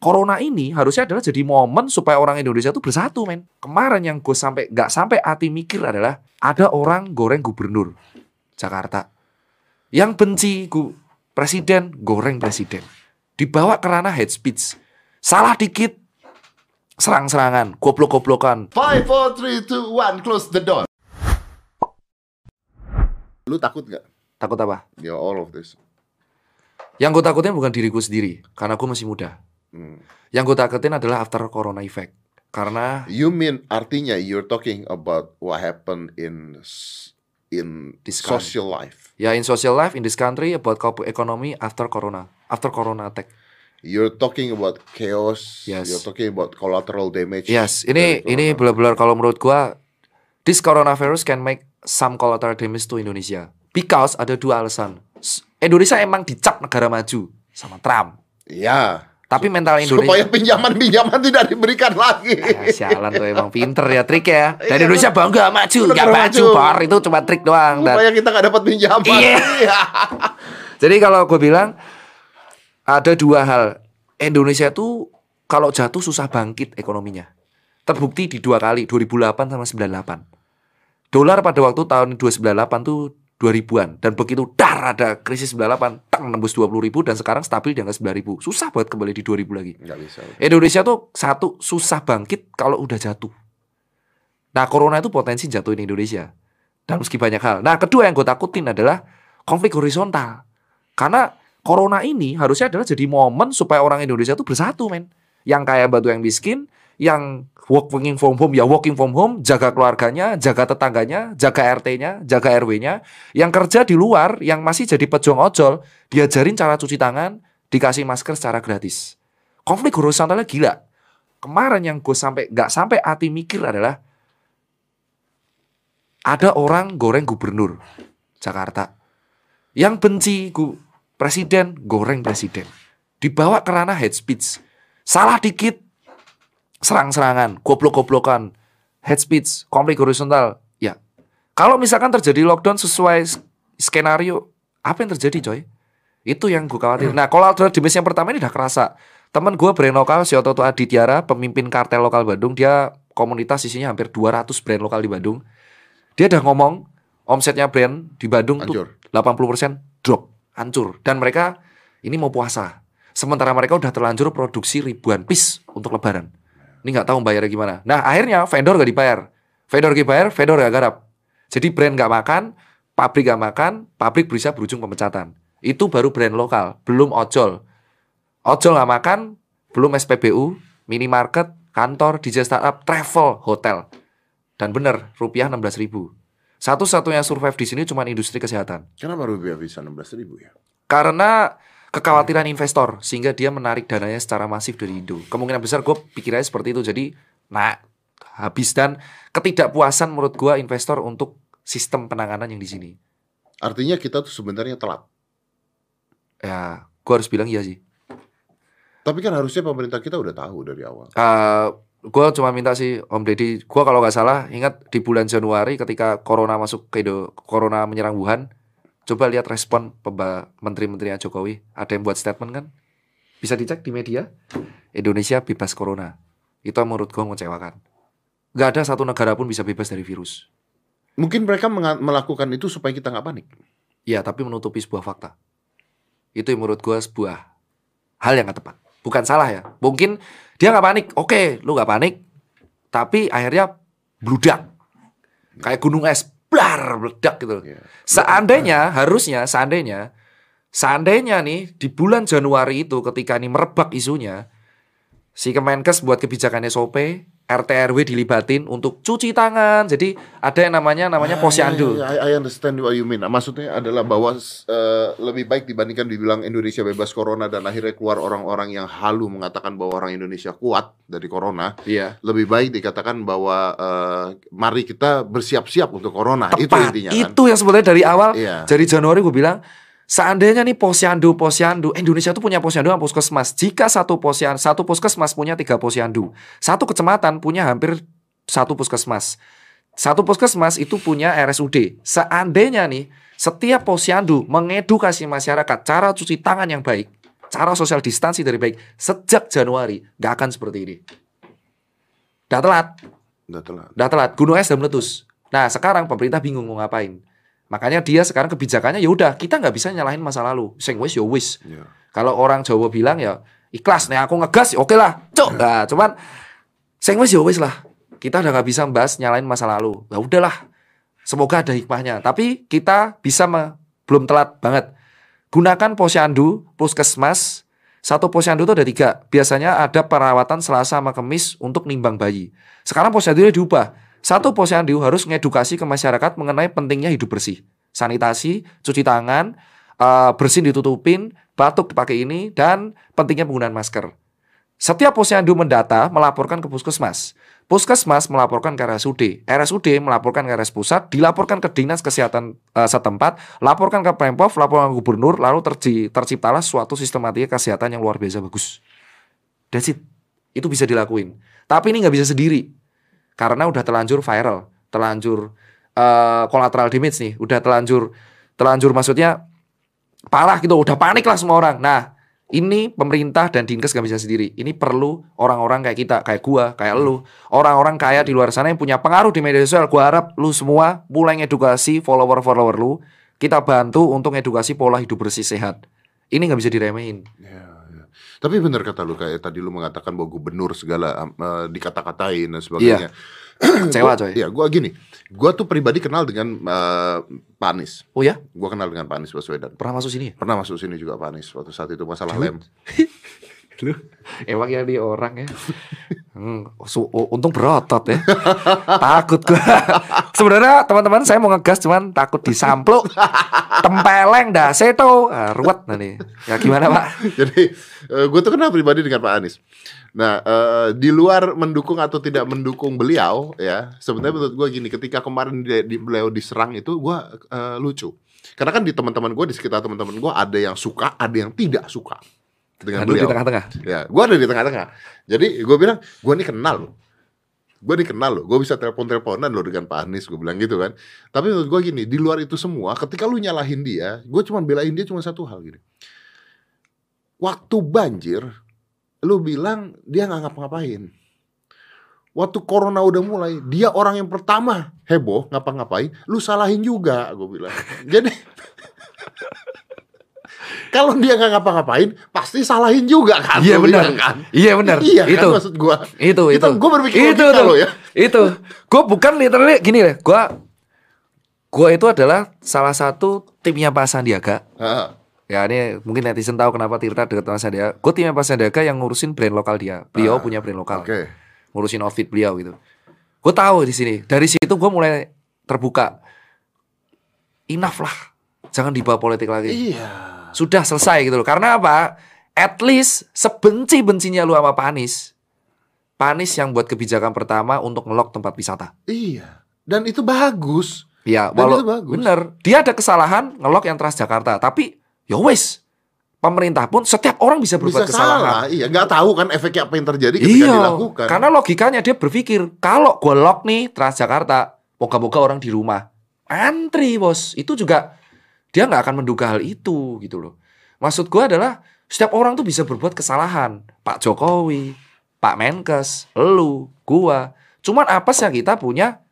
corona ini harusnya adalah jadi momen supaya orang Indonesia itu bersatu, men. Kemarin yang gue sampai nggak sampai hati mikir adalah ada orang goreng gubernur Jakarta yang benci gu, presiden goreng presiden dibawa ke ranah hate speech salah dikit serang-serangan goblok-goblokan Five, four, three, two, one, close the door. Lu takut nggak? takut apa Ya all of this. yang gue takutin bukan diriku sendiri karena gue masih muda Hmm. yang gue takutin adalah after corona effect karena You mean artinya you're talking about what happened in in This country. social life. ya in social life in this country about co- economy after corona after corona attack You're talking about chaos. Yes. You're talking about collateral damage. Yes, ini ini benar-benar kalau menurut gua this coronavirus can make some collateral damage to Indonesia. Because ada dua alasan. Indonesia emang dicap negara maju sama Trump. Iya. Tapi mental Supaya Indonesia pinjaman-pinjaman tidak diberikan lagi. Eh, sialan tuh emang pinter ya trik ya. Dan Iya, Indonesia bangga maju, nggak maju, maju. bar itu cuma trik doang. Dan Supaya kita nggak dapat pinjaman. Iya. Jadi kalau gue bilang ada dua hal. Indonesia itu kalau jatuh susah bangkit ekonominya. Terbukti di dua kali 2008 sama 98. Dolar pada waktu tahun 298 tuh 2000-an dan begitu dar ada krisis 98 tang nembus 20 ribu dan sekarang stabil di angka 9 ribu susah buat kembali di 2000 lagi Nggak bisa. Indonesia tuh satu susah bangkit kalau udah jatuh. Nah, corona itu potensi jatuhin Indonesia. Dan meski banyak hal. Nah, kedua yang gue takutin adalah konflik horizontal. Karena corona ini harusnya adalah jadi momen supaya orang Indonesia tuh bersatu, men. Yang kaya batu yang miskin, yang working from home ya working from home, jaga keluarganya, jaga tetangganya, jaga RT-nya, jaga RW-nya. Yang kerja di luar, yang masih jadi pejuang ojol, diajarin cara cuci tangan, dikasih masker secara gratis konflik horizontalnya gila. Kemarin yang gue sampai nggak sampai hati mikir adalah ada orang goreng gubernur Jakarta yang benci gu, presiden goreng presiden dibawa ke ranah hate speech salah dikit serang-serangan goblok-goblokan hate speech konflik horizontal ya kalau misalkan terjadi lockdown sesuai skenario apa yang terjadi coy itu yang gue khawatir. Nah, collateral damage yang pertama ini udah kerasa. Temen gue brand lokal, si Ototo Adityara, pemimpin kartel lokal Bandung, dia komunitas isinya hampir 200 brand lokal di Bandung. Dia udah ngomong, omsetnya brand di Bandung Hancur. tuh 80% drop, hancur. Dan mereka ini mau puasa. Sementara mereka udah terlanjur produksi ribuan piece untuk lebaran. Ini nggak tahu bayarnya gimana. Nah, akhirnya vendor gak dibayar. Vendor gak dibayar, vendor gak garap. Jadi brand gak makan, pabrik gak makan, pabrik bisa berujung pemecatan. Itu baru brand lokal, belum ojol. Ojol nggak makan, belum SPBU, minimarket, kantor, DJ startup, travel, hotel. Dan bener, rupiah 16 ribu. Satu-satunya survive di sini cuma industri kesehatan. Kenapa rupiah bisa 16 ribu ya? Karena kekhawatiran investor, sehingga dia menarik dananya secara masif dari Indo. Kemungkinan besar gue pikirannya seperti itu. Jadi, nah, habis dan ketidakpuasan menurut gue investor untuk sistem penanganan yang di sini. Artinya kita tuh sebenarnya telat. Ya, gue harus bilang iya sih. Tapi kan harusnya pemerintah kita udah tahu dari awal. Eh, gue cuma minta sih Om Deddy, gue kalau nggak salah ingat di bulan Januari ketika Corona masuk ke Indo, Corona menyerang Wuhan, coba lihat respon menteri-menterinya Jokowi, ada yang buat statement kan? Bisa dicek di media, Indonesia bebas Corona. Itu yang menurut gue mengecewakan. Gak ada satu negara pun bisa bebas dari virus. Mungkin mereka melakukan itu supaya kita nggak panik. Ya, tapi menutupi sebuah fakta. Itu yang menurut gue sebuah hal yang gak tepat. Bukan salah ya. Mungkin dia nggak panik. Oke, lu nggak panik. Tapi akhirnya bludak. Kayak gunung es. Blar, meledak gitu. Ya. Seandainya, harusnya, seandainya, seandainya nih di bulan Januari itu ketika ini merebak isunya, si Kemenkes buat kebijakan SOP, RT RW dilibatin untuk cuci tangan. Jadi ada yang namanya namanya Ah, posyandu. ya, ya, I, I understand what you mean. Nah, Maksudnya adalah bahwa eh, lebih baik dibandingkan dibilang Indonesia bebas corona dan akhirnya keluar orang-orang yang halu mengatakan bahwa orang Indonesia kuat dari corona. Iya. Lebih baik dikatakan bahwa eh, mari kita bersiap-siap untuk corona. itu Tepat. intinya kan. Itu yang sebenarnya dari awal Iya. dari Januari gue bilang seandainya nih posyandu posyandu Indonesia tuh punya posyandu sama puskesmas. Jika satu posyan satu puskesmas punya tiga posyandu, satu kecamatan punya hampir satu puskesmas. Satu puskesmas itu punya RSUD. Seandainya nih setiap posyandu mengedukasi masyarakat cara cuci tangan yang baik, cara sosial distansi dari baik sejak Januari nggak akan seperti ini. Udah telat, Udah telat. udah telat. Gunung es udah meletus. Nah sekarang pemerintah bingung mau ngapain. Makanya dia sekarang kebijakannya ya udah kita nggak bisa nyalahin masa lalu. Sing wis ya wis. Ya. Kalau orang Jawa bilang ya ikhlas nih aku ngegas ya oke lah. Cuk. Nah, cuman sing wis ya wis lah. Kita udah nggak bisa membahas nyalain masa lalu. Ya udahlah. Semoga ada hikmahnya. Tapi kita bisa me- belum telat banget. Gunakan posyandu, puskesmas. Satu posyandu itu ada tiga. Biasanya ada perawatan Selasa sama Kemis untuk nimbang bayi. Sekarang posyandunya diubah. Satu posyandu harus ngedukasi ke masyarakat mengenai pentingnya hidup bersih. Sanitasi, cuci tangan, eh, bersin ditutupin, batuk dipakai ini, dan pentingnya penggunaan masker. Setiap posyandu mendata melaporkan ke puskesmas. Puskesmas melaporkan ke RSUD. RSUD melaporkan ke RS pusat, dilaporkan ke dinas kesehatan eh, setempat, laporkan ke Pemprov, laporkan ke gubernur, lalu terci- terciptalah suatu sistematika kesehatan yang luar biasa bagus. That's it. Itu bisa dilakuin. Tapi ini nggak bisa sendiri. Karena udah terlanjur viral, terlanjur eh, collateral damage nih, udah terlanjur terlanjur maksudnya parah gitu, udah panik lah semua orang. Nah, ini pemerintah dan dinkes gak bisa sendiri. Ini perlu orang-orang kayak kita, kayak gua, kayak lu, orang-orang kaya di luar sana yang punya pengaruh di media sosial. Gua harap lu semua mulai ngedukasi follower-follower lu. Kita bantu untuk edukasi pola hidup bersih sehat. Ini nggak bisa diremehin. Ya. Tapi benar kata lu kayak tadi lu mengatakan bahwa gubernur segala eh, dikata-katain dan sebagainya. Kecewa coy. Iya, gua gini. Gua tuh pribadi kenal dengan eh, Pak Anies. Oh ya, Gua kenal dengan Pak Anies Baswedan. pernah masuk sini ya? Pernah masuk sini juga Pak Anies waktu saat itu masalah Duit. lem. Lu emang ya di orang ya. Hmm, untung berotot ya. takut gua. Sebenarnya teman-teman saya mau ngegas cuman takut disampluk. Tempeleng dah seto. Ah, ruwet nanti. Ya gimana, Pak? Jadi gue tuh kenal pribadi dengan Pak Anies. Nah, eh, di luar mendukung atau tidak mendukung beliau, ya sebenarnya menurut gue gini, ketika kemarin di, di- beliau diserang itu gue eh, lucu. Karena kan di teman-teman gue di sekitar teman-teman gue ada yang suka, ada yang tidak suka dengan Aduh, di beliau. tengah-tengah. Ya, gue ada di tengah-tengah. Jadi gue bilang, gue ini kenal loh. Gue ini kenal loh. Gue bisa telepon-teleponan loh dengan Pak Anies. Gue bilang gitu kan. Tapi menurut gue gini, di luar itu semua, ketika lu nyalahin dia, gue cuma belain dia cuma satu hal gini. Waktu banjir, lu bilang dia nggak ngapa-ngapain. Waktu corona udah mulai, dia orang yang pertama heboh ngapa-ngapain, lu salahin juga, gue bilang. Jadi kalau dia nggak ngapa-ngapain, pasti salahin juga kan? Iya benar. kan. Iya benar. Iya itu. kan maksud gua. Itu itu. Gua berpikir itu loh ya. Itu. Gue bukan literally gini deh. Gue gue itu adalah salah satu timnya Pak Sandiaga. Ha, Ya ini mungkin netizen tahu kenapa Tirta dekat sama Sandiaga. Gue timnya Pak Sandiaga yang ngurusin brand lokal dia. Beliau Ah, punya brand lokal. Oke. Ngurusin outfit beliau gitu. Gue tahu di sini. Dari situ gue mulai terbuka. Enough lah. Jangan dibawa politik lagi. Iya. Sudah selesai gitu loh. Karena apa? At least sebenci-bencinya lu sama. Pak Anies yang buat kebijakan pertama untuk ngelok tempat wisata. Iya. Dan itu bagus. Iya, walau itu bagus. bener. Dia ada kesalahan ngelok yang Transjakarta, tapi ya wes. Pemerintah pun setiap orang bisa berbuat Bisa kesalahan. salah. Iya, nggak tahu kan efeknya apa yang terjadi ketika Iya, dilakukan. karena logikanya dia berpikir kalau gue lock nih Transjakarta, moga-moga orang di rumah antri bos. Itu juga dia nggak akan menduga hal itu gitu loh. Maksud gue adalah setiap orang tuh bisa berbuat kesalahan. Pak Jokowi, Pak Menkes, lu, gua. Cuman apa sih kita punya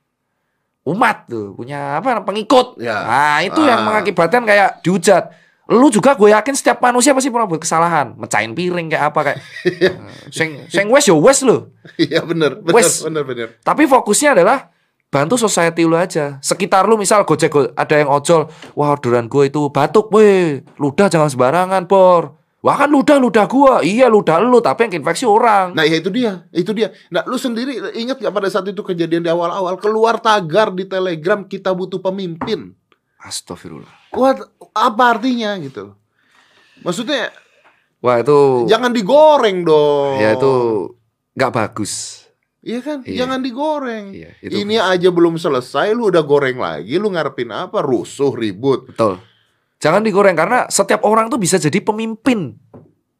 umat tuh, punya apa pengikut. Ya. Nah, itu yang Ah. mengakibatkan kayak dihujat. Lu juga gue yakin setiap manusia pasti pernah buat kesalahan, mecahin piring kayak apa kayak. Eh, sing sing wes yo wes lo. Iya benar, Wes. benar, benar. Tapi fokusnya adalah bantu society lu aja. Sekitar lu misal gojek go- ada yang ojol, wah orderan gue itu batuk, weh, ludah jangan sembarangan, por. Wah kan ludah ludah gua, iya ludah lu, tapi yang infeksi orang. Nah, ya itu dia, itu dia. Nah, lu sendiri ingat gak pada saat itu kejadian di awal-awal keluar tagar di Telegram kita butuh pemimpin. Astagfirullah. Wah, apa artinya gitu? Maksudnya Wah itu, jangan digoreng dong. ya itu nggak bagus. Iya kan? Iya. Jangan digoreng. Iya, itu Ini aja belum selesai lu udah goreng lagi, lu ngarepin apa? Rusuh, ribut. betul. Jangan digoreng karena setiap orang tuh bisa jadi pemimpin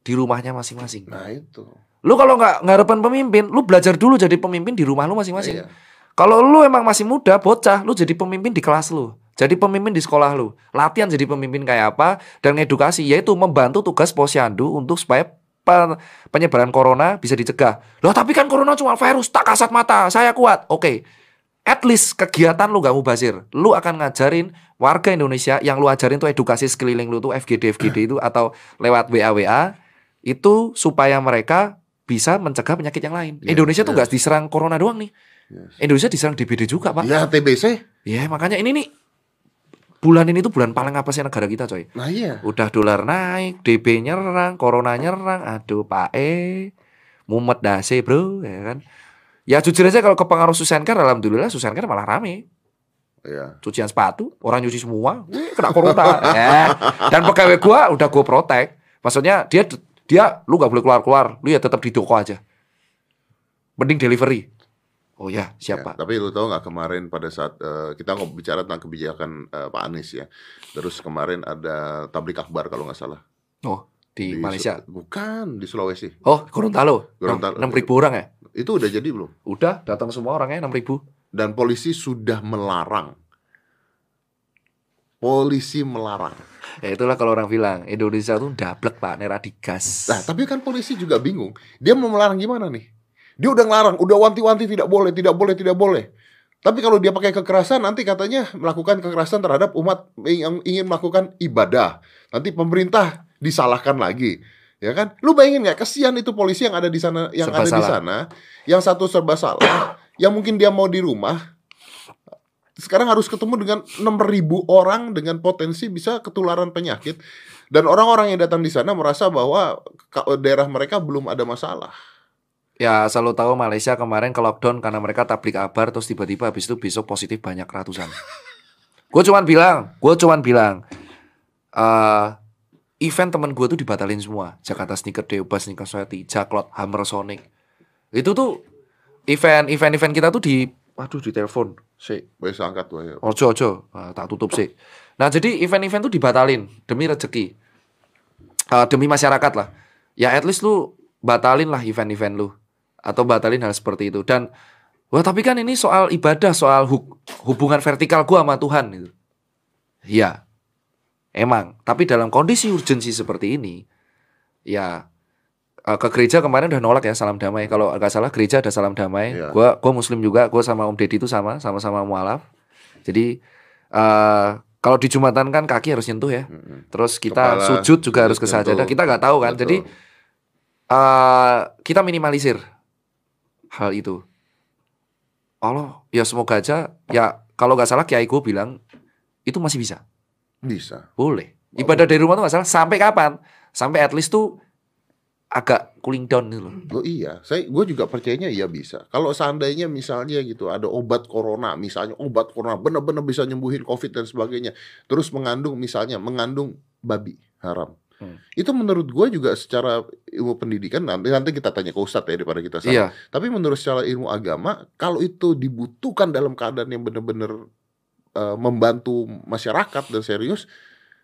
di rumahnya masing-masing. Nah, itu. Lu kalau nggak ngarepin pemimpin, lu belajar dulu jadi pemimpin di rumah lu masing-masing. Iya. Kalau lu emang masih muda, bocah, lu jadi pemimpin di kelas lu. Jadi pemimpin di sekolah lu. Latihan jadi pemimpin kayak apa dan edukasi yaitu membantu tugas posyandu untuk supaya penyebaran corona bisa dicegah. Loh tapi kan corona cuma virus, tak kasat mata, saya kuat. Oke. At least kegiatan lu gak mubazir. Lu akan ngajarin warga Indonesia yang lu ajarin tuh edukasi sekeliling lu tuh FGD FGD itu atau lewat WA WA itu supaya mereka bisa mencegah penyakit yang lain. Yes, Indonesia tuh yes. gak diserang corona doang nih. Yes. Indonesia diserang DBD juga, Pak. Ya TBC. Ya makanya ini nih bulan ini tuh bulan paling apa sih negara kita coy? Nah iya. Udah dolar naik, DB nyerang, corona nyerang, aduh Pak E, mumet dase bro, ya kan? Ya jujur aja kalau kepengaruh Susankar, alhamdulillah Susankar malah rame. Iya. Cucian sepatu, orang nyuci semua, wih, kena corona. ya. Dan pegawai gua udah gua protek. Maksudnya dia dia lu gak boleh keluar-keluar, lu ya tetap di toko aja. Mending delivery. Oh ya, Ya, siapa? tapi lu tahu nggak kemarin pada saat eh, kita ngob bicara tentang kebijakan eh, Pak Anies ya. Terus kemarin ada tablik akbar kalau nggak salah. Oh, di, Su- Malaysia. Bukan di Sulawesi. Oh, Gorontalo. Gorontalo. Enam ribu orang ya? Itu udah jadi belum? Udah datang semua orangnya enam ribu. Dan polisi sudah melarang. Polisi melarang. Ya itulah kalau orang bilang Indonesia tuh dablek pak, nera digas. Nah, tapi kan polisi juga bingung. Dia mau melarang gimana nih? Dia udah ngelarang, udah wanti-wanti tidak boleh, tidak boleh, tidak boleh. Tapi kalau dia pakai kekerasan, nanti katanya melakukan kekerasan terhadap umat yang ingin melakukan ibadah. Nanti pemerintah disalahkan lagi. Ya kan? Lu bayangin nggak kesian itu polisi yang ada di sana yang Serba ada di salah. sana, yang satu serba salah, yang mungkin dia mau di rumah sekarang harus ketemu dengan 6.000 orang dengan potensi bisa ketularan penyakit dan orang-orang yang datang di sana merasa bahwa daerah mereka belum ada masalah. Ya asal lo tahu Malaysia kemarin ke lockdown karena mereka tablik kabar terus tiba-tiba habis itu besok positif banyak ratusan. gue cuman bilang, gue cuman bilang, eh event temen gue tuh dibatalin semua. Jakarta Sneaker Day, Ubah Sneaker Society, Jaklot, Hammer Sonic. Itu tuh event event event kita tuh di, waduh di telepon, sih. Bisa angkat tuh ya. Ojo ojo, Ah, tak tutup sih. Nah jadi event-event tuh dibatalin demi rezeki, Ah, demi masyarakat lah. Ya at least lu batalin lah event-event lu atau batalin hal seperti itu. Dan wah tapi kan ini soal ibadah, soal hu- hubungan vertikal gua sama Tuhan gitu. Iya, emang. Tapi dalam kondisi urgensi seperti ini, ya eh, ke gereja kemarin udah nolak ya salam damai. Kalau nggak salah gereja ada salam damai. Iya. Gua gua muslim juga. Gua sama Om Deddy itu sama, sama-sama mualaf. Jadi eh kalau di jumatan kan kaki harus nyentuh ya. Terus kita Kepala sujud juga harus ke sajadah. Kita nggak tahu kan. Betul. Jadi eh kita minimalisir hal itu. Allah ya semoga aja ya kalau nggak salah Kiai gue bilang itu masih bisa. bisa. Boleh. Ibadah dari rumah tuh nggak salah. Sampai kapan? Sampai at least tuh agak cooling down gitu loh. Oh iya, saya gue juga percayanya iya bisa. Kalau seandainya misalnya gitu ada obat corona, misalnya obat corona benar-benar bisa nyembuhin covid dan sebagainya, terus mengandung misalnya mengandung babi haram. Hmm. Itu menurut gue juga secara ilmu pendidikan nanti nanti kita tanya ke ustadz ya daripada kita salah. Iya. Tapi menurut secara ilmu agama, kalau itu dibutuhkan dalam keadaan yang benar-benar eh, membantu masyarakat dan serius,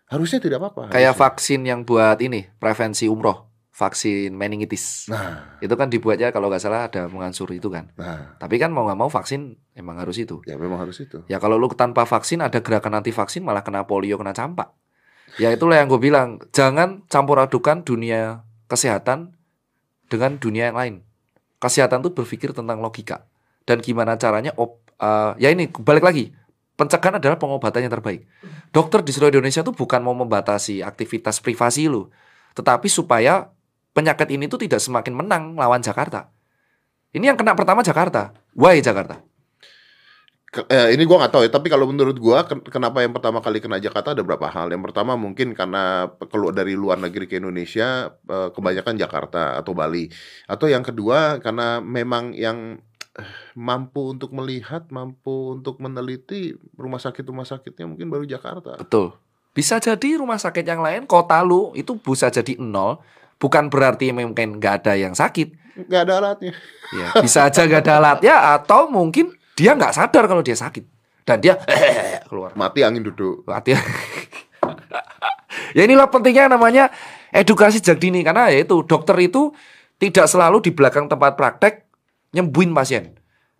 harusnya tidak apa-apa. Kayak harusnya. vaksin yang buat ini prevensi umroh, vaksin meningitis. Nah, Itu kan dibuatnya kalau nggak salah ada mengansur itu kan. nah, Tapi kan mau nggak mau vaksin emang harus itu. ya memang harus itu. Ya kalau lu tanpa vaksin ada gerakan anti vaksin malah kena polio, kena campak. Ya itulah yang gue bilang, jangan campur adukan dunia kesehatan dengan dunia yang lain. Kesehatan tuh berpikir tentang logika dan gimana caranya op, eh, ya ini balik lagi. Pencegahan adalah pengobatan yang terbaik. Dokter di seluruh Indonesia tuh bukan mau membatasi aktivitas privasi lu, tetapi supaya penyakit ini tuh tidak semakin menang lawan Jakarta. Ini yang kena pertama Jakarta. Why Jakarta? Eh, ini gua nggak tahu ya, tapi kalau menurut gua ken- kenapa yang pertama kali kena Jakarta ada berapa hal. Yang pertama mungkin karena keluar dari luar negeri ke Indonesia eh, kebanyakan Jakarta atau Bali. Atau yang kedua karena memang yang eh, mampu untuk melihat, mampu untuk meneliti rumah sakit-rumah sakitnya mungkin baru Jakarta. Betul. Bisa jadi rumah sakit yang lain kota lu itu bisa jadi nol. Bukan berarti mungkin nggak ada yang sakit. nggak ada alatnya. Ya, bisa aja nggak ada alat ya atau mungkin dia nggak sadar kalau dia sakit dan dia keluar. Mati angin duduk. Hati. ya inilah pentingnya namanya edukasi sejak dini karena ya itu dokter itu tidak selalu di belakang tempat praktek nyembuhin pasien.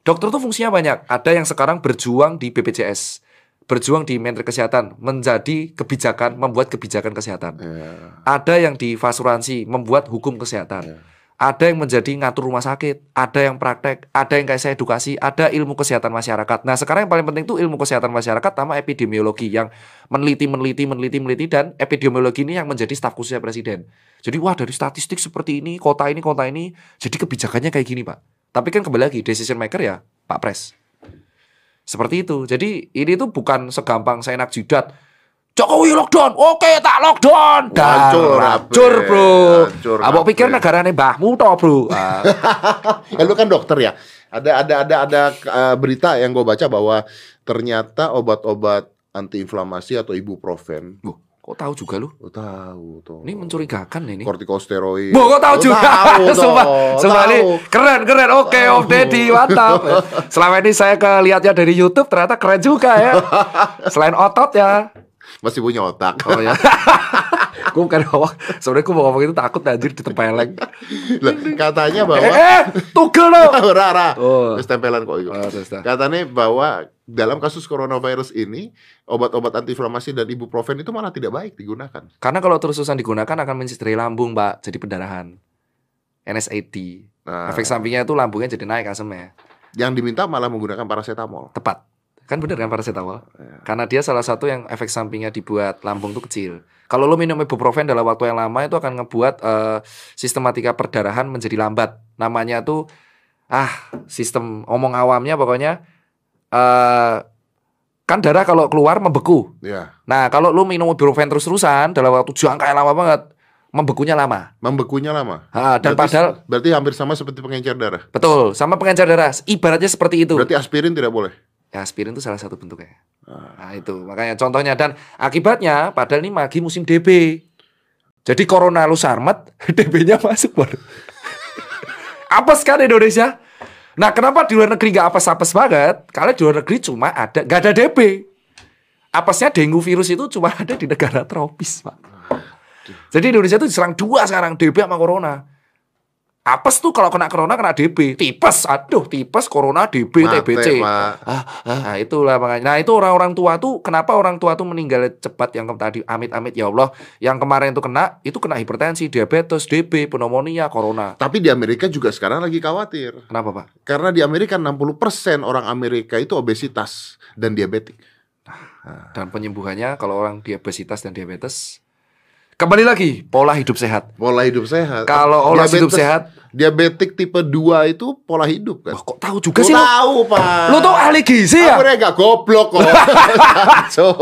Dokter tuh fungsinya banyak. Ada yang sekarang berjuang di BPJS. berjuang di Menteri Kesehatan menjadi kebijakan membuat kebijakan kesehatan. Ya. Ada yang di asuransi membuat hukum kesehatan. Ya. Ada yang menjadi ngatur rumah sakit, ada yang praktek, ada yang kayak saya edukasi, ada ilmu kesehatan masyarakat. Nah, sekarang yang paling penting itu ilmu kesehatan masyarakat sama epidemiologi yang meneliti, meneliti, meneliti, meneliti dan epidemiologi ini yang menjadi staf khususnya presiden. Jadi wah dari statistik seperti ini, kota ini, kota ini, jadi kebijakannya kayak gini, Pak. Tapi kan kembali lagi decision maker ya Pak Pres. Seperti itu. Jadi ini tuh bukan segampang saya nak jidat. Jokowi lockdown, oke tak lockdown. Hancur, hancur, bro. Hancur, Abang pikir Ape. negaranya mbahmu toh, bro. Ya, lu kan dokter ya. Ada ada ada ada uh, berita yang gue baca bahwa ternyata obat-obat antiinflamasi atau ibuprofen. Loh, kok tahu juga lu? Lu tahu tuh. Ini mencurigakan ini. kortikosteroid. Bo, kok tahu juga? Tahu. Sumpah, sumpah ini keren, keren. Oke, Om Deddy, mantap. Selama ini saya kelihatnya dari YouTube, ternyata keren juga ya. Selain otot ya. Masih punya otak. Oh ya. gue bukan ngomong, sebenarnya gue mau ngomong itu takut anjir ditempeleng. Lah, katanya Eh, bahwa eh, tugel lo. Rara. Oh. Terus tempelan kok itu. Oh, terus. Katanya bahwa dalam kasus coronavirus ini obat-obat antiinflamasi dan ibuprofen itu malah tidak baik digunakan. Karena kalau terus-terusan digunakan akan mencederai lambung, Mbak. Jadi pendarahan. NSAID. Nah, Efek sampingnya itu lambungnya jadi naik asemnya. yang diminta malah menggunakan paracetamol. Tepat. Kan bener kan paracetamol? Ya. Karena dia salah satu yang efek sampingnya dibuat lambung tuh kecil. Kalau lo minum ibuprofen dalam waktu yang lama itu akan ngebuat eh, sistematika perdarahan menjadi lambat. Namanya tuh ah sistem omong awamnya pokoknya eh kan darah kalau keluar membeku. Ya, Nah kalau lo minum ibuprofen terus-terusan dalam waktu jangka yang lama banget membekunya lama. membekunya lama. Ah, dan berarti, padahal berarti hampir sama seperti pengencer darah. betul sama pengencer darah ibaratnya seperti itu. Berarti aspirin tidak boleh. Ya aspirin itu salah satu bentuknya. Ah. Nah itu makanya contohnya dan akibatnya padahal ini lagi musim DB. Jadi corona lu sarmet, DB-nya masuk baru. apes kan Indonesia? Nah kenapa di luar negeri nggak apes-apes banget? Karena di luar negeri cuma ada nggak ada DB. Apesnya dengue virus itu cuma ada di negara tropis, Pak. Jadi Indonesia itu diserang dua sekarang DB sama corona. Apes tuh kalau kena corona kena DB, tipes, aduh tipes, corona, DB, Mate, TBC. Ah, ah, nah itulah makanya. Nah itu orang-orang tua tuh kenapa orang tua tuh meninggal cepat yang tadi amit-amit ya Allah. Yang kemarin itu kena itu kena hipertensi, diabetes, DB, pneumonia, corona. Tapi di Amerika juga sekarang lagi khawatir. Kenapa pak? Karena di Amerika 60% orang Amerika itu obesitas dan diabetik. Dan penyembuhannya kalau orang diabetes dan diabetes kembali lagi pola hidup sehat. Pola hidup sehat. Kalau hidup Diabetes- sehat, Diabetik tipe 2 itu pola hidup kan? wah, kok tahu juga Lu sih lo? tahu, Pak. Lu tuh ahli gizi ya? Aku gak goblok kok. So,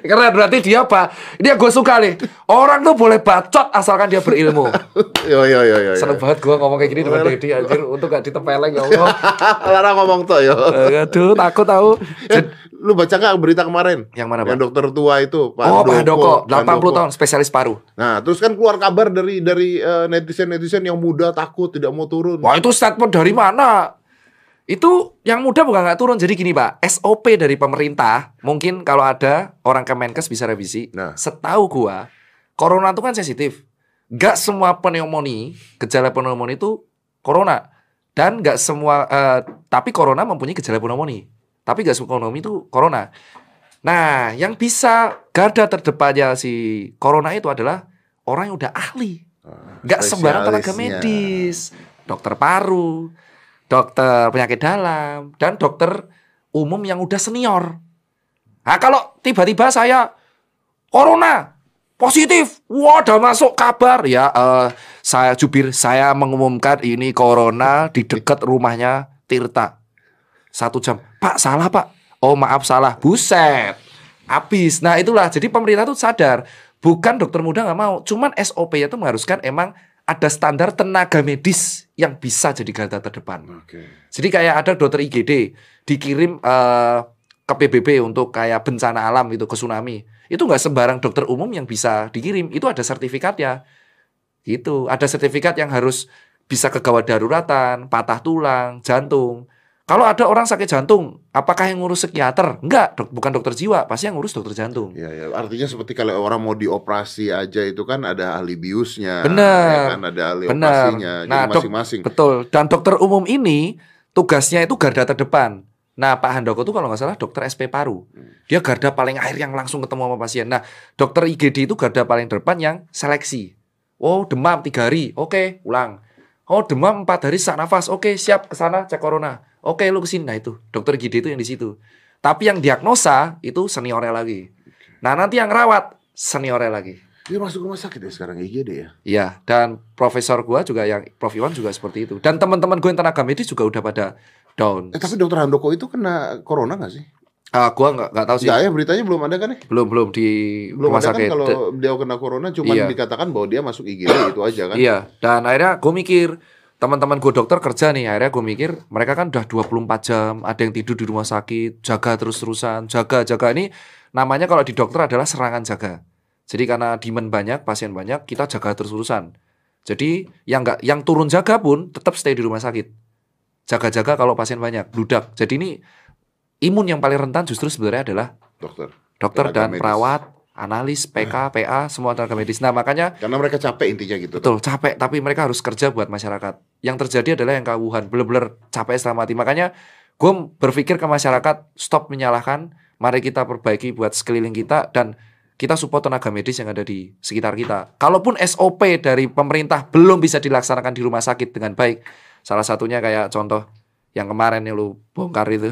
Keren berarti dia apa? Dia gue suka nih. Orang tuh boleh bacot asalkan dia berilmu. yo yo yo yo. yo. Seneng banget gue ngomong kayak gini dengan Dedi anjir untuk gak ditempeleng ya Allah. Lara ngomong tuh yo. Aduh, takut tahu. Eh, lu baca nggak berita kemarin? Yang mana, Pak? Yang dokter tua itu, Pak oh, Pak Pak 80 Handoko. tahun spesialis paru. Nah, terus kan keluar kabar dari dari netizen netizen yang muda takut tidak mau turun. Wah, itu statement dari mana? Itu yang muda bukan nggak turun. Jadi gini, Pak, SOP dari pemerintah, mungkin kalau ada orang Kemenkes bisa revisi. Nah. Setahu gua, corona itu kan sensitif. Gak semua pneumonia, gejala pneumonia itu corona. Dan gak semua eh, tapi corona mempunyai gejala pneumonia. Tapi gak semua pneumonia itu corona. Nah, yang bisa garda terdepannya si corona itu adalah orang yang udah ahli. Gak sembarang tenaga spesialisnya. medis, dokter paru, dokter penyakit dalam, dan dokter umum yang udah senior. Nah, kalau tiba-tiba saya corona positif, wah udah masuk kabar ya. eh, saya jubir, saya mengumumkan ini corona di dekat rumahnya Tirta. Satu jam, Pak salah Pak. Oh maaf salah, buset. Habis. Nah itulah, jadi pemerintah tuh sadar, bukan dokter muda nggak mau, cuman SOP-nya tuh mengharuskan emang ada standar tenaga medis yang bisa jadi garda terdepan. Oke. Jadi kayak ada dokter IGD dikirim eh, ke PBB untuk kayak bencana alam itu ke tsunami. Itu nggak sembarang dokter umum yang bisa dikirim. Itu ada sertifikatnya. Gitu. Ada sertifikat yang harus bisa kegawat daruratan, patah tulang, jantung. Kalau ada orang sakit jantung, apakah yang ngurus psikiater? Enggak, dok, bukan dokter jiwa, pasti yang ngurus dokter jantung. Ya, ya, artinya seperti kalau orang mau dioperasi aja itu kan ada ahli biusnya, Benar. ya kan ada ahli Benar. operasinya, Nah, masing-masing. Betul. Dan dokter umum ini tugasnya itu garda terdepan. Nah, Pak Handoko tuh kalau nggak salah dokter SP paru. Dia garda paling akhir yang langsung ketemu sama pasien. Nah, dokter IGD itu garda paling depan yang seleksi. Oh, demam tiga hari. Oke, ulang. Oh, demam empat hari sesak nafas. Oke, siap ke sana cek corona. Oke, lu ke sini. Nah, itu dokter IGD itu yang di situ. Tapi yang diagnosa itu seniornya lagi. Nah, nanti yang rawat seniornya lagi. Dia masuk rumah sakit ya sekarang IGD ya. Iya, dan profesor gua juga yang Prof Iwan juga seperti itu. Dan teman-teman gue yang tenaga medis juga udah pada down. Eh tapi dokter Handoko itu kena corona nggak sih? Ah, gua nggak nggak tahu sih. Nggak ya beritanya belum ada kan ya? Belum belum di Belum rumah ada sakit. kan kalau dia kena corona cuma Iya. dikatakan bahwa dia masuk IGD itu aja kan? Iya, dan akhirnya gue mikir teman-teman gue dokter kerja nih, akhirnya gue mikir mereka kan udah 24 jam, ada yang tidur di rumah sakit, jaga terus-terusan, jaga jaga ini namanya kalau di dokter adalah serangan jaga. Jadi karena demand banyak, pasien banyak, kita jaga terus-terusan. Jadi yang nggak yang turun jaga pun tetap stay di rumah sakit. Jaga-jaga kalau pasien banyak, bludak. Jadi ini imun yang paling rentan justru sebenarnya adalah Dokter. dokter dan medis. perawat, analis, PK, PA, semua tenaga medis. Nah, makanya Karena mereka capek intinya gitu. Betul, capek tapi mereka harus kerja buat masyarakat. Yang terjadi adalah yang ke Wuhan, bener-bener capek setengah mati. Makanya gue berpikir ke masyarakat, stop menyalahkan, mari kita perbaiki buat sekeliling kita dan kita support tenaga medis yang ada di sekitar kita. Kalaupun SOP dari pemerintah belum bisa dilaksanakan di rumah sakit dengan baik, salah satunya kayak contoh yang kemarin yang lu bongkar itu.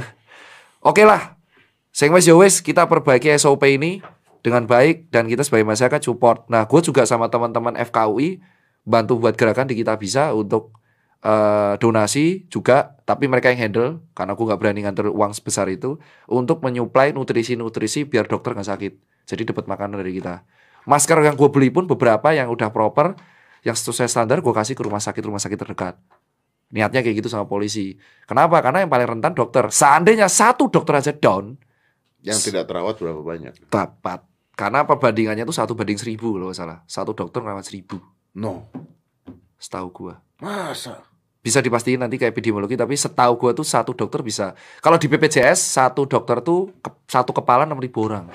Oke lah, sing wis ya kita perbaiki SOP ini dengan baik dan kita sebagai masyarakat support. Nah, gue juga sama teman-teman FKUI bantu buat gerakan di kita bisa untuk eh, donasi juga, tapi mereka yang handle karena aku nggak berani nganter uang sebesar itu untuk menyuplai nutrisi-nutrisi biar dokter nggak sakit. Jadi dapat makanan dari kita. Masker yang gue beli pun beberapa yang udah proper, yang sesuai standar gue kasih ke rumah sakit rumah sakit terdekat. Niatnya kayak gitu sama polisi. Kenapa? Karena yang paling rentan dokter. Seandainya satu dokter aja down, Yang tidak terawat berapa banyak? dapat. Karena perbandingannya itu satu banding seribu kalau nggak salah. Satu dokter merawat seribu, No. setahu gua. Masa? Bisa dipastikan nanti kayak epidemiologi, tapi setahu gua tuh satu dokter bisa. Kalau di BPJS satu dokter tuh ke- satu kepala enam ribu orang.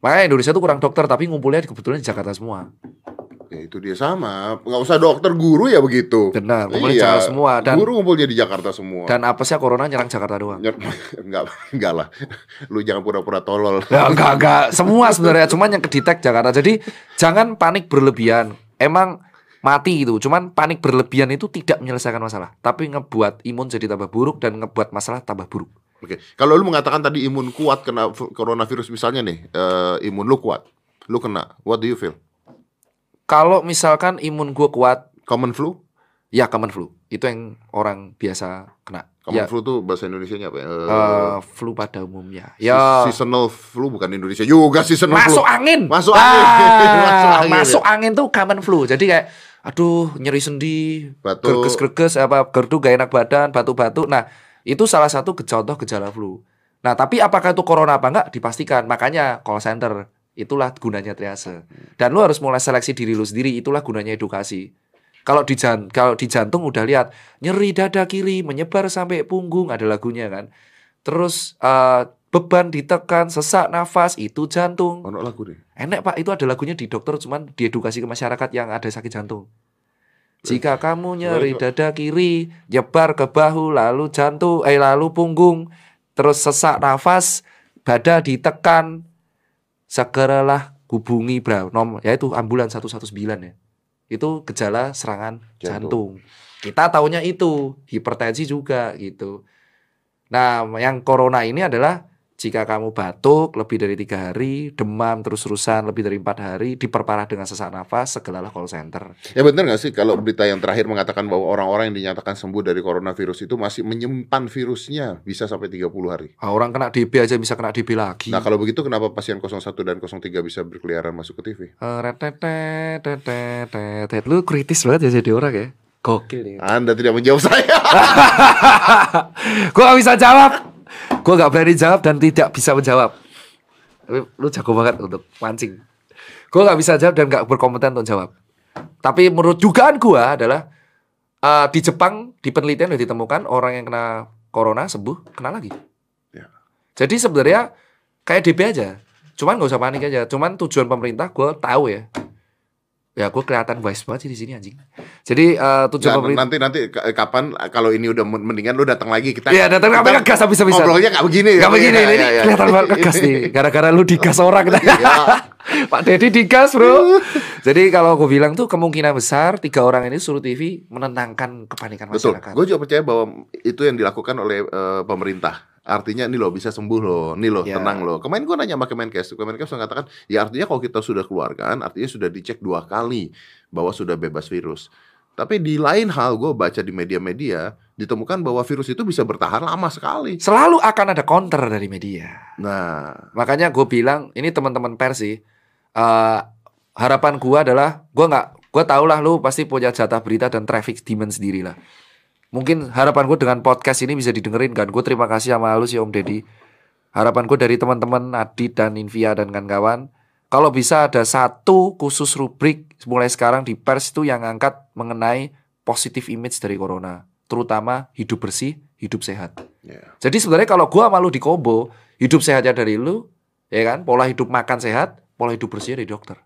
Makanya Indonesia tuh kurang dokter, tapi ngumpulnya kebetulan di Jakarta semua. Ya itu dia sama. Nggak usah dokter, guru ya begitu. Benar, ngumpulnya Iya, Jakarta semua. Dan guru ngumpulnya di Jakarta semua. dan apesnya corona nyerang Jakarta doang. Enggak, enggak lah. Lu jangan pura-pura tolol. Ya, enggak, enggak. Semua sebenarnya. Cuman yang kedetek Jakarta. Jadi jangan panik berlebihan. Emang mati gitu. Cuman panik berlebihan itu tidak menyelesaikan masalah. Tapi ngebuat imun jadi tambah buruk dan ngebuat masalah tambah buruk. Oke, kalau lu mengatakan tadi imun kuat kena coronavirus misalnya nih, eh, imun lu kuat, lu kena, what do you feel? Kalau misalkan imun gue kuat, Common flu? ya common flu. Itu yang orang biasa kena. Common Ya, flu tuh bahasa Indonesia apa ya? Eh, eh, flu pada umumnya. Ya, seasonal flu bukan Indonesia juga seasonal masuk flu. angin. Masuk angin. Ah, Masuk angin, masuk angin tuh common flu. Jadi kayak aduh nyeri sendi, gerges-gerges apa gerdu gak enak badan, batuk-batuk. Nah, itu salah satu contoh gejala flu. Nah, tapi apakah itu corona apa enggak dipastikan. Makanya call center itulah gunanya triase. Dan lu harus mulai seleksi diri lu sendiri, itulah gunanya edukasi. Kalau di jan kalau di jantung udah lihat nyeri dada kiri menyebar sampai punggung ada lagunya kan. Terus eh, beban ditekan, sesak nafas itu jantung. Ono lagu deh. Enak pak, itu ada lagunya di dokter, cuman diedukasi ke masyarakat yang ada sakit jantung. Jika kamu nyeri dada kiri, nyebar ke bahu, lalu jantung, eh lalu punggung, terus sesak nafas, dada ditekan, segeralah hubungi bra, nomor, yaitu ambulans 119 ya. Itu gejala serangan Jantung. jantung. Kita taunya itu, hipertensi juga gitu. Nah, yang corona ini adalah jika kamu batuk lebih dari tiga hari, demam terus-terusan lebih dari empat hari, diperparah dengan sesak nafas, segeralah call center. Ya bener gak sih kalau berita yang terakhir mengatakan bahwa orang-orang yang dinyatakan sembuh dari coronavirus itu masih menyimpan virusnya bisa sampai 30 hari. Ah, orang kena DB aja bisa kena DB lagi. Nah kalau begitu kenapa pasien 01 dan 03 bisa berkeliaran masuk ke TV? Eh, tetet. Lu kritis banget ya jadi orang ya. Gokil ya. Anda tidak menjawab saya. Gua gak bisa jawab. Gua gak berani jawab dan tidak bisa menjawab. Tapi lu jago banget untuk mancing. Gua gak bisa jawab dan gak berkompeten untuk jawab. Tapi menurut dugaan gua adalah eh, di Jepang di penelitian sudah ditemukan orang yang kena corona sembuh kena lagi. Ya. Jadi sebenarnya kayak DB aja. Cuman nggak usah panik aja. Cuman tujuan pemerintah gue tahu ya. Ya gue kelihatan wise banget sih di sini anjing. Jadi eh, tujuan Nggak, pemerintah nanti nanti kapan kalau ini udah men- mendingan lu datang lagi kita Iya, datang kita apa ngegas habis-habisan. ngobrolnya nggak begini Gak begini, Iya, ini iya, iya. kelihatan banget ngegas nih. Gara-gara lu digas orang. Iya. Pak Deddy digas bro. Jadi kalau gue bilang tuh kemungkinan besar tiga orang ini suruh TV menenangkan kepanikan Betul. masyarakat. Gue juga percaya bahwa itu yang dilakukan oleh eh, pemerintah. Artinya ini loh bisa sembuh loh, nih loh Ya. tenang loh. Kemarin gue nanya sama Kemenkes, Kemenkes mengatakan ya artinya kalau kita sudah keluarkan, artinya sudah dicek dua kali bahwa sudah bebas virus. Tapi di lain hal gue baca di media-media ditemukan bahwa virus itu bisa bertahan lama sekali. Selalu akan ada counter dari media. Nah, Makanya gue bilang ini teman-teman pers sih. eh, harapan gue adalah gue nggak gue tau lah lu pasti punya jatah berita dan traffic demand sendiri lah. Mungkin harapan gue dengan podcast ini bisa didengerin kan. Gue terima kasih sama lu sih Om Deddy. Harapan gue dari teman-teman Adit dan Invia dan kawan-kawan. Kalau bisa ada satu khusus rubrik mulai sekarang di pers itu yang angkat mengenai positive image dari corona. Terutama hidup bersih, hidup sehat. ya. Jadi sebenarnya kalau gua malu di combo, hidup sehatnya dari lu, ya kan? Pola hidup makan sehat, pola hidup bersih dari dokter.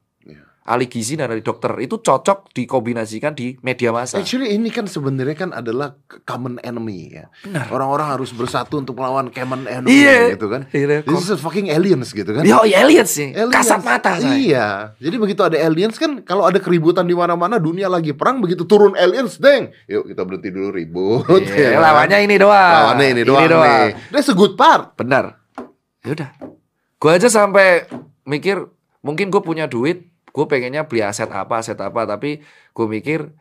Iya. Ahli gizi dan dari dokter itu cocok dikombinasikan di media massa. Actually ini kan sebenarnya kan adalah common enemy ya. Benar. Orang-orang harus bersatu untuk melawan common enemy Iya. gitu kan. Iya, This is a fucking aliens gitu kan. Yo, aliens sih. Aliens. Kasat mata saya. Iya. Jadi begitu ada aliens kan kalau ada keributan di mana-mana dunia lagi perang begitu turun aliens, deng. Yuk kita berhenti dulu ribut. Iya, ya lawannya ini doang. Lawannya ini doang, nih. That's a good part. Benar. Ya udah. Gua aja sampai mikir mungkin gue punya duit, gue pengennya beli aset apa, aset apa, tapi gue mikir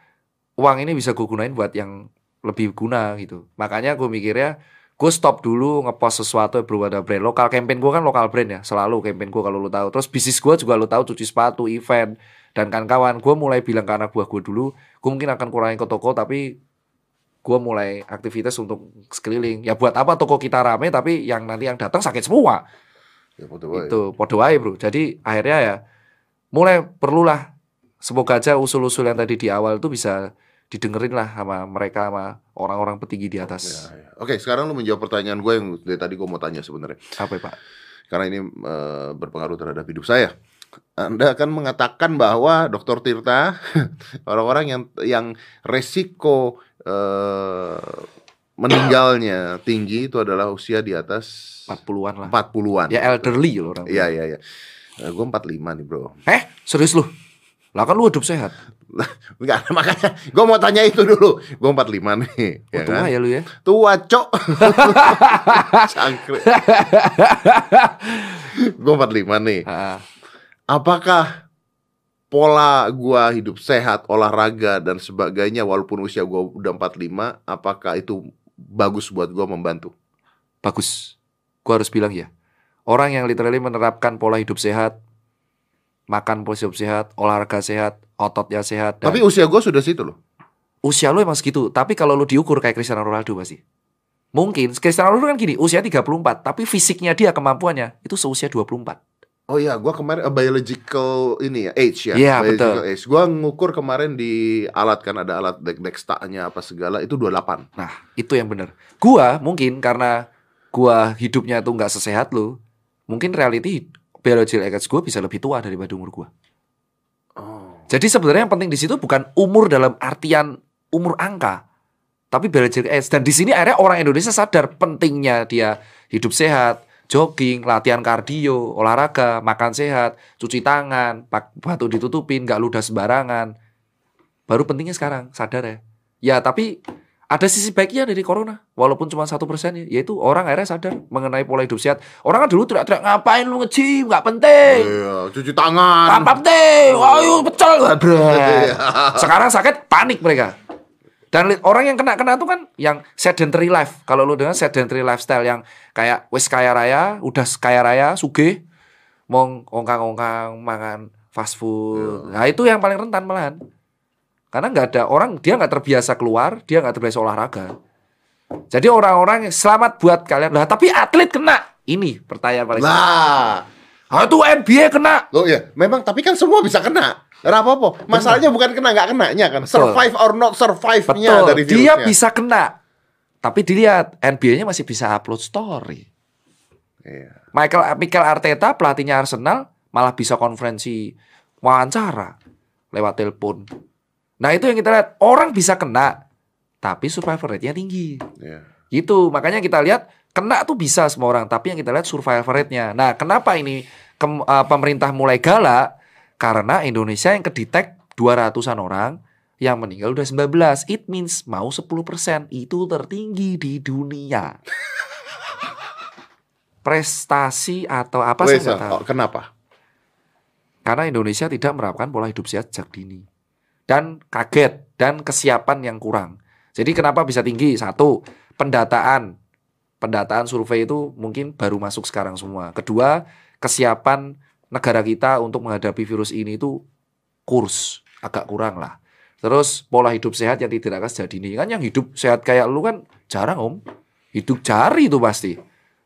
uang ini bisa gue gunain buat yang lebih guna gitu. Makanya gue mikirnya gue stop dulu ngepost sesuatu yang berubah brand. Lokal campaign gue kan lokal brand ya selalu campaign gue kalau lu tahu. Terus bisnis gue juga lu tahu cuci sepatu event dan kawan-kawan. Gue mulai bilang ke anak buah gue dulu gue mungkin akan kurangin ke toko tapi gue mulai aktivitas untuk sekeliling. Ya buat apa toko kita rame tapi yang nanti yang datang sakit semua. Ya, itu podo wae bro. Jadi akhirnya ya mulai perlulah semoga aja usul-usul yang tadi di awal itu bisa didengerin lah sama mereka sama orang-orang petinggi di Ya, atas ya. Oke, sekarang lu menjawab pertanyaan gue yang dari tadi gue mau tanya sebenarnya. apa ya, pak Karena ini eh, berpengaruh terhadap hidup saya. Anda akan mengatakan bahwa Dr. Tirta orang-orang yang yang resiko eh, meninggalnya tinggi itu adalah usia di atas 40-an lah 40-an. ya elderly loh orang Iya, iya, iya. Eh, gue 45 nih, Bro. eh serius lu lah kan lu hidup sehat Enggak, makanya gue mau tanya itu dulu. Gue 45 nih, oh, ya tua kan? ya lu ya Tua, Cok. Cangkrik. gue 45 nih. Ah, Apakah pola gua hidup sehat, olahraga dan sebagainya walaupun usia gua udah 45, apakah itu bagus buat gua membantu? bagus gua harus bilang ya orang yang literally menerapkan pola hidup sehat makan pola hidup sehat olahraga sehat ototnya sehat dan Tapi usia gua sudah situ loh. usia lu emang segitu tapi kalau lu diukur kayak Cristiano Ronaldo pasti mungkin Cristiano Ronaldo kan gini usia 34 tapi fisiknya dia kemampuannya itu seusia 24 Oh iya, gua kemarin uh, biological ini ya, age ya. Iya, biological betul. age. Gua ngukur kemarin di alat kan ada alat dek dextanya apa segala itu 28. nah itu yang benar gua mungkin karena gua hidupnya tuh nggak sesehat lu mungkin reality biological age gua bisa lebih tua daripada umur gua Oh. Jadi sebenarnya yang penting di situ bukan umur dalam artian umur angka, tapi biological age. Dan di sini akhirnya orang Indonesia sadar pentingnya dia hidup sehat, jogging, latihan kardio, olahraga, makan sehat, cuci tangan, batu ditutupin, nggak ludah sembarangan. Baru pentingnya sekarang sadar ya. Ya tapi ada sisi baiknya dari corona, walaupun cuma satu persen ya, yaitu orang akhirnya sadar mengenai pola hidup sehat. Orang kan dulu teriak-teriak ngapain lu nge-gym, nggak penting. Iya, cuci tangan. Apa penting? Ayo pecel. Iya. Sekarang sakit panik mereka. Dan orang yang kena-kena itu kan yang sedentary life. Kalau lu dengar sedentary lifestyle yang kayak wis kaya raya, udah kaya raya, sugih, mong ongkang-ongkang makan fast food. Nah, itu yang paling rentan malahan. Karena nggak ada orang dia nggak terbiasa keluar, dia nggak terbiasa olahraga. Jadi orang-orang selamat buat kalian. Lah, tapi atlet kena. Ini pertanyaan paling. Lah, Ah, itu NBA kena. Lo ya, memang tapi kan semua bisa kena. Apa-apa. Masalahnya bukan kena nggak kenanya kan. Betul. Survive or not survive-nya Betul, dari dia virusnya. bisa kena. Tapi dilihat NBA-nya masih bisa upload story. Iya. Michael Michael Arteta pelatihnya Arsenal malah bisa konferensi wawancara lewat telepon. Nah itu yang kita lihat orang bisa kena, tapi survival rate-nya tinggi. Iya. Gitu. Makanya kita lihat kena tuh bisa semua orang, tapi yang kita lihat survival rate-nya. Nah, kenapa ini kem- eh, pemerintah mulai galak? Karena Indonesia yang kedetek 200-an orang yang meninggal udah 19. It means mau 10% itu tertinggi di dunia. Prestasi atau apa Wes, saya tahu. oh, kenapa? Karena Indonesia tidak menerapkan pola hidup sehat sejak dini. Dan kaget dan kesiapan yang kurang. Jadi kenapa bisa tinggi? Satu, pendataan. Pendataan survei itu mungkin baru masuk sekarang semua. Kedua, kesiapan negara kita untuk menghadapi virus ini itu kurs agak kurang lah. Terus pola hidup sehat yang tidak sejak dini. Kan yang hidup sehat kayak lu kan jarang om. Hidup jari itu pasti.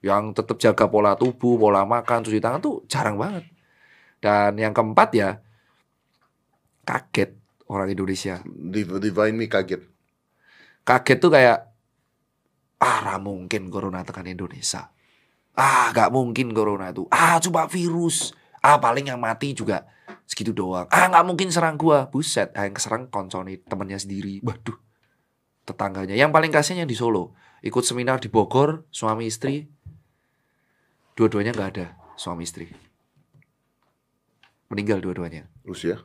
Yang tetap jaga pola tubuh, pola makan, cuci tangan tuh jarang banget. Dan yang keempat ya kaget orang Indonesia. Div- Divine me kaget. Kaget tuh kayak ah ra mungkin corona tekan Indonesia. Ah gak mungkin corona itu. Ah cuma virus. Ah paling yang mati juga segitu doang. Ah nggak mungkin serang gua. Buset, ah, yang keserang konconi temennya sendiri. Waduh. Tetangganya. Yang paling kasihan yang di Solo. Ikut seminar di Bogor, suami istri. Dua-duanya nggak ada suami istri. Meninggal dua-duanya. Usia.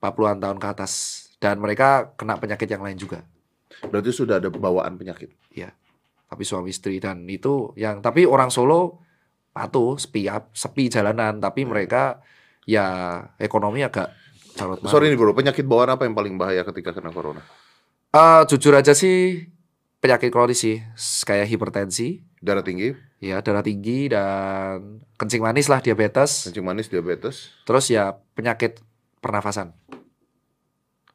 40-an tahun ke atas. Dan mereka kena penyakit yang lain juga. Berarti sudah ada bawaan penyakit. tapi suami istri dan itu yang tapi orang Solo patuh sepi sepi jalanan. Tapi mereka ya ekonomi agak carut marut. Sorry nih bro, penyakit bawaan apa yang paling bahaya ketika kena corona? Eh, jujur aja sih penyakit kronis sih. Kayak hipertensi. Darah tinggi, ya darah tinggi dan kencing manis lah diabetes. Kencing manis, diabetes. terus ya penyakit pernafasan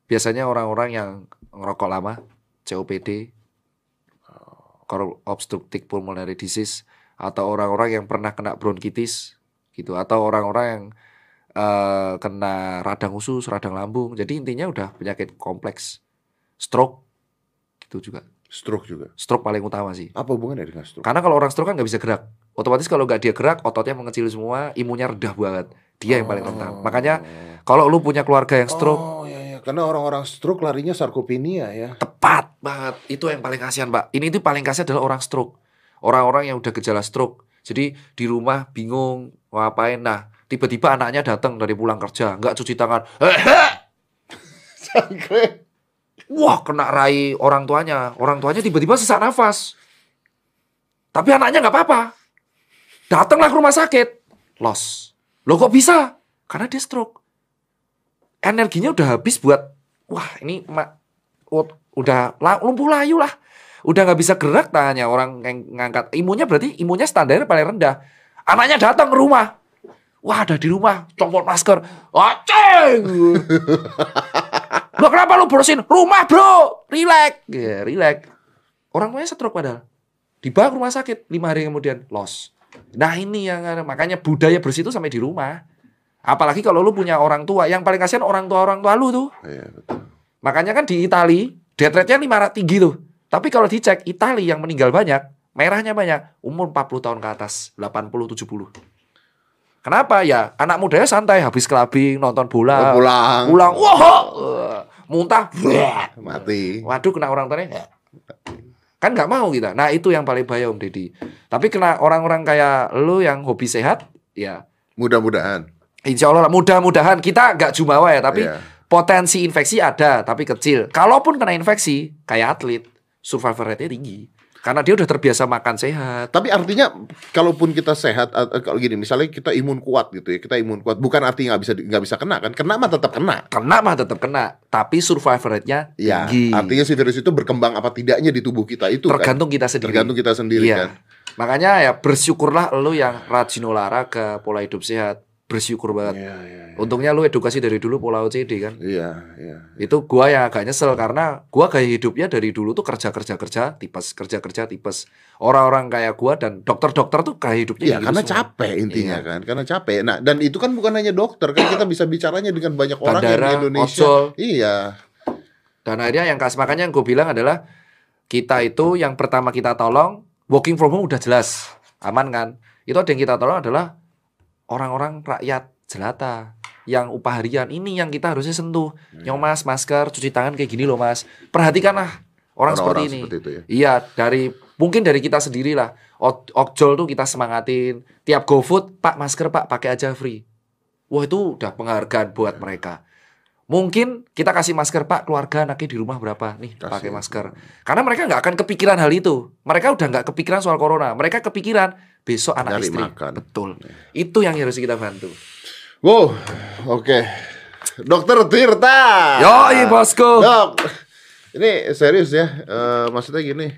biasanya orang-orang yang ngerokok lama COPD obstructive pulmonary disease atau orang-orang yang pernah kena bronkitis gitu atau orang-orang yang eh, kena radang usus, radang lambung. Jadi intinya udah penyakit kompleks. Stroke gitu juga. Stroke juga. Stroke paling utama sih. Apa hubungannya dengan stroke? Karena kalau orang stroke kan nggak bisa gerak. Otomatis kalau nggak dia gerak, ototnya mengecil semua, imunnya rendah banget. Dia yang paling rentan. Makanya kalau lu punya keluarga yang stroke, Oh iya iya, karena orang-orang stroke larinya sarkopenia ya. tepat banget. Itu yang paling kasihan, Pak. Ini itu paling kasihan adalah orang stroke. Orang-orang yang udah gejala stroke. Jadi di rumah bingung mau ngapain. Nah, tiba-tiba anaknya datang dari pulang kerja, nggak cuci tangan. Sangkre. Wah, kena rai orang tuanya. Orang tuanya tiba-tiba sesak nafas. Tapi anaknya nggak apa-apa. Datanglah ke rumah sakit. Los. Loh kok bisa? Karena dia stroke. Energinya udah habis buat, wah ini ma- u- udah lumpuh layu lah. Udah nggak bisa gerak tangannya orang yang ngangkat. Imunnya berarti imunnya standar paling rendah. Anaknya datang ke rumah. Wah ada di rumah, copot masker. Aceng! Lo kenapa lu bersihin rumah bro? Relax, ya relax. Orang tuanya stroke padahal. Dibawa ke rumah sakit lima hari kemudian los. Nah ini yang makanya budaya bersih itu sampai di rumah. Apalagi kalau lu punya orang tua, yang paling kasihan orang tua orang tua lu tuh. Iya betul. Makanya kan di Itali death rate-nya 500 tinggi tuh. Tapi kalau dicek Itali yang meninggal banyak, merahnya banyak, umur 40 tahun ke atas, 80 70. Kenapa ya? Anak mudanya santai, habis kelabing, nonton bola, Oh, pulang. pulang, wah, eh, muntah. Mati. Waduh kena orang tuanya. Kan nggak mau kita. Nah itu yang paling bahaya Om Deddy. Tapi kena orang-orang kayak lu yang hobi sehat, ya Mudah-mudahan. insya Allah lah. mudah-mudahan kita nggak jumawa ya. Tapi Iya. potensi infeksi ada, tapi kecil. Kalaupun kena infeksi, kayak atlet, survival rate-nya tinggi. Karena dia udah terbiasa makan sehat. Tapi artinya kalaupun kita sehat, eh, eh, kalau gini, misalnya kita imun kuat gitu ya, kita imun kuat, bukan artinya nggak bisa nggak bisa kena kan? Kena mah tetap kena. Kena mah tetap kena, tapi survival rate-nya Ya, tinggi. artinya si virus itu berkembang apa tidaknya di tubuh kita itu kan. tergantung kita sendiri. Tergantung kita sendiri Iya. kan. Makanya ya bersyukurlah lu yang rajin olahraga, pola hidup sehat. Bersyukur banget. Iya, iya, iya. Untungnya lu edukasi dari dulu pola OCD kan. Iya, iya. Itu gua yang agak nyesel karena gua gaya hidupnya dari dulu tuh kerja kerja kerja tipes kerja kerja tipes. Orang-orang kayak gua dan dokter-dokter tuh gaya hidupnya Iya, gitu karena semua. capek intinya Iya. kan, karena capek. Nah, dan itu kan bukan hanya dokter, kan kita bisa bicaranya dengan banyak orang yang Bandara, di Indonesia. ojol. Iya, Dan akhirnya yang kas makanya yang gue bilang adalah kita itu yang pertama kita tolong working from home udah jelas aman kan. Itu ada yang kita tolong adalah orang-orang rakyat jelata yang upah harian ini yang kita harusnya sentuh. Iya. Nyong mas, masker, cuci tangan kayak gini loh mas. Perhatikanlah orang, seperti Orang-orang ini. seperti itu ya. Iya dari mungkin dari kita sendiri lah. Okjol tuh kita semangatin. Tiap GoFood, Pak masker Pak pakai aja free. Wah itu udah penghargaan buat mereka. Mungkin kita kasih masker Pak keluarga anaknya di rumah berapa nih Kasih. pakai masker. Karena mereka nggak akan kepikiran hal itu. Mereka udah nggak kepikiran soal corona. Mereka kepikiran besok anak Nyari istri. makan. Betul. Itu yang harus kita bantu. Wow, oke. Dokter Tirta. Yoi, bosku. Dok, ini serius ya. Eh, maksudnya gini,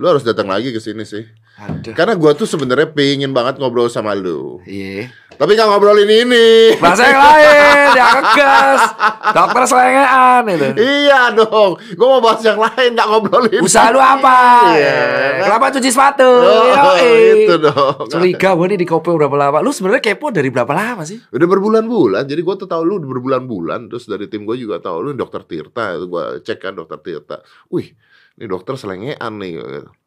lu harus datang lagi ke sini sih. Aduh. Karena gua tuh sebenarnya pengen banget ngobrol sama lu. Iya. Tapi nggak ngobrolin ini. Bahasa yang lain, yang ngegas. Dokter selengean itu. iya dong. Gua mau bahas yang lain, nggak ngobrolin. Usaha lu apa? Iya. Kenapa cuci sepatu? Oh, Yoi. itu dong. Curiga gue nih di kopi berapa lama? Lu sebenarnya kepo dari berapa lama sih? Udah berbulan-bulan, jadi gue tuh tahu lu udah berbulan-bulan, terus dari tim gue juga tahu lu dokter Tirta, gue cek kan dokter Tirta. Wih, ini dokter selengean nih,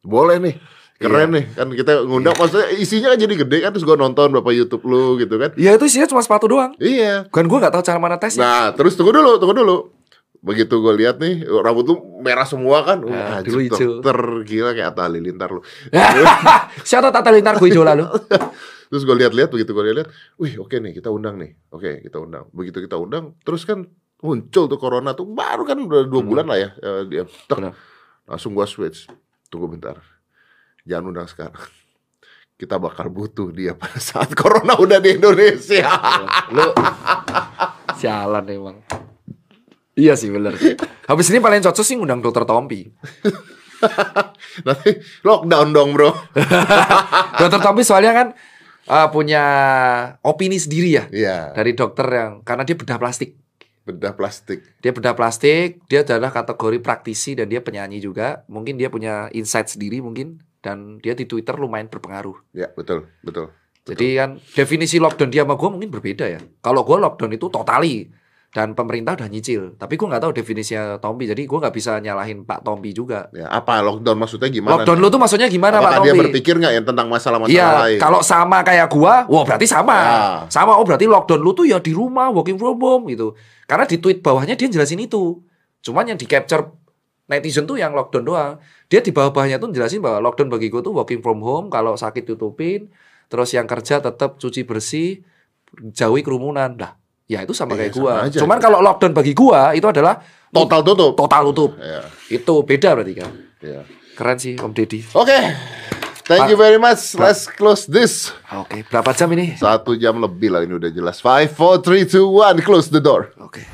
boleh nih, keren nih, kan kita ngundang, maksudnya isinya kan jadi gede kan, terus gue nonton beberapa YouTube lu gitu kan. Ya itu isinya cuma sepatu doang. Iya. Kan gue nggak tahu cara mana tesnya. Nah, terus tunggu dulu, tunggu dulu. Begitu gue lihat nih, rambut lu merah semua kan. Nah, Wah, dulu dokter gila kayak Atta Halilintar lu. Siapa tata lintar gue hijau lalu? Terus gue lihat-lihat begitu gue lihat, wih oke nih kita undang nih, oke kita undang. Begitu kita undang, terus kan muncul tuh corona tuh baru kan udah dua Hmm. bulan lah ya dia. Tek, Benar. langsung gue switch. Tunggu bentar, jangan undang sekarang. Kita bakal butuh dia pada saat corona udah di Indonesia. Lu sialan emang. Iya sih bener sih. Habis ini paling cocok sih ngundang dokter Tompi. Nanti lockdown dong bro. Dokter Tompi soalnya kan eh, punya opini sendiri ya Iya, dari dokter yang karena dia bedah plastik. bedah plastik. Dia bedah plastik, dia adalah kategori praktisi dan dia penyanyi juga. Mungkin dia punya insight sendiri mungkin dan dia di Twitter lumayan berpengaruh. Ya betul, betul. Jadi kan definisi lockdown dia sama gue mungkin berbeda ya. Kalau gue lockdown itu totali dan pemerintah udah nyicil. Tapi gue nggak tahu definisinya Tompi. Jadi gue nggak bisa nyalahin Pak Tompi juga. Ya apa lockdown maksudnya gimana? Lockdown lu tuh maksudnya gimana Apakah Pak dia Tompi? berpikir nggak yang tentang masalah-masalah Iya, lain? kalau sama kayak gua, wah berarti sama. Ya. Sama, oh berarti lockdown lu tuh ya di rumah, working from home gitu. Karena di tweet bawahnya dia jelasin itu. Cuman yang di capture netizen tuh yang lockdown doang. Dia di bawah-bawahnya tuh jelasin bahwa lockdown bagi gua tuh working from home, kalau sakit tutupin, terus yang kerja tetap cuci bersih, jauhi kerumunan. Lah, ya itu sama Iya, kayak sama gua. aja. Cuman kalau lockdown bagi gua itu adalah total tutup. total tutup. Ya, Itu beda berarti kan. ya. Keren sih Om Deddy. Oke, thank you very much. Let's close this. Oke, berapa jam ini? Satu jam lebih lah ini udah jelas. Five, four, three, two, one. Close the door. Oke.